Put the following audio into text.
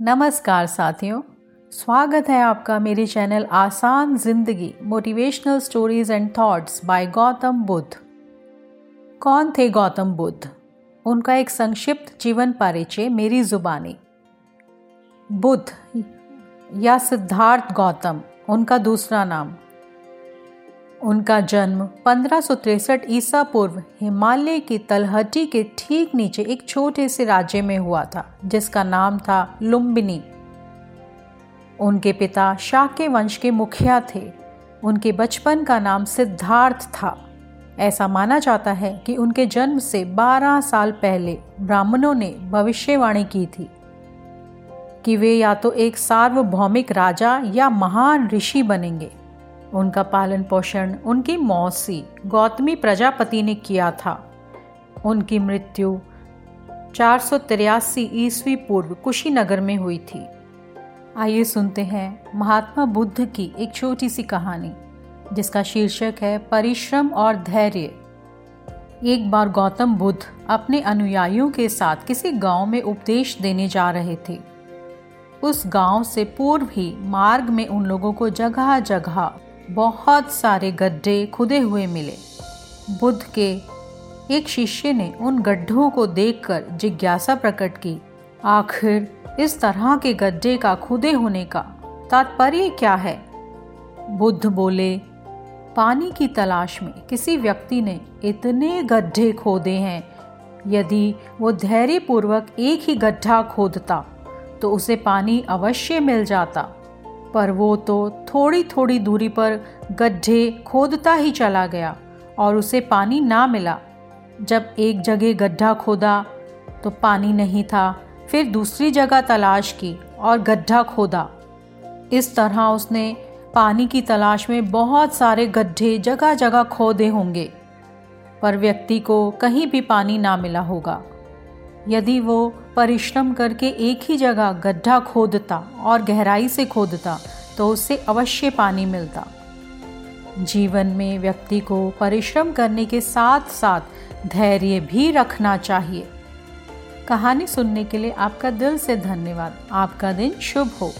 नमस्कार साथियों, स्वागत है आपका मेरे चैनल आसान ज़िंदगी motivational stories and thoughts by Gautam Buddha. कौन थे गौतम बुद्ध? उनका एक संक्षिप्त जीवन परिचय मेरी जुबानी। बुद्ध या सिद्धार्थ गौतम, उनका दूसरा नाम। उनका जन्म पंद्रह ईसा पूर्व हिमालय की तलहटी के ठीक नीचे एक छोटे से राज्य में हुआ था, जिसका नाम था लुम्बिनी। उनके पिता शाक्य वंश के मुखिया थे। उनके बचपन का नाम सिद्धार्थ था। ऐसा माना जाता है कि उनके जन्म से 12 साल पहले ब्राह्मणों ने भविष्यवाणी की थी कि वे या तो एक सार्वभौमिक राजा या महान ऋषि बनेंगे। उनका पालन पोषण, उनकी मौसी, गौतमी प्रजापति ने किया था। उनकी मृत्यु चार सौ तिरासी ईस्वी पूर्व कुशीनगर में हुई थी। आइए सुनते हैं महात्मा बुद्ध की एक छोटी सी कहानी, जिसका शीर्षक है परिश्रम और धैर्य। एक बार गौतम बुद्ध अपने अनुयायियों के साथ किसी गाँव में उपदेश देने जा रहे थे। उस गाँव से पूर्व ही मार्ग में उन लोगों को जगह जगह बहुत सारे गड्ढे खुदे हुए मिले। बुद्ध के एक शिष्य ने उन गड्ढों को देखकर जिज्ञासा प्रकट की, आखिर इस तरह के गड्ढे का खुदे होने का तात्पर्य क्या है? बुद्ध बोले, पानी की तलाश में किसी व्यक्ति ने इतने गड्ढे खोदे हैं। यदि वो धैर्यपूर्वक एक ही गड्ढा खोदता तो उसे पानी अवश्य मिल जाता। पर वो तो थोड़ी थोड़ी दूरी पर गड्ढे खोदता ही चला गया और उसे पानी ना मिला। जब एक जगह गड्ढा खोदा तो पानी नहीं था, फिर दूसरी जगह तलाश की और गड्ढा खोदा। इस तरह उसने पानी की तलाश में बहुत सारे गड्ढे जगह जगह खोदे होंगे, पर व्यक्ति को कहीं भी पानी ना मिला होगा। यदि वो परिश्रम करके एक ही जगह गड्ढा खोदता और गहराई से खोदता तो उससे अवश्य पानी मिलता। जीवन में व्यक्ति को परिश्रम करने के साथ साथ धैर्य भी रखना चाहिए। कहानी सुनने के लिए आपका दिल से धन्यवाद। आपका दिन शुभ हो।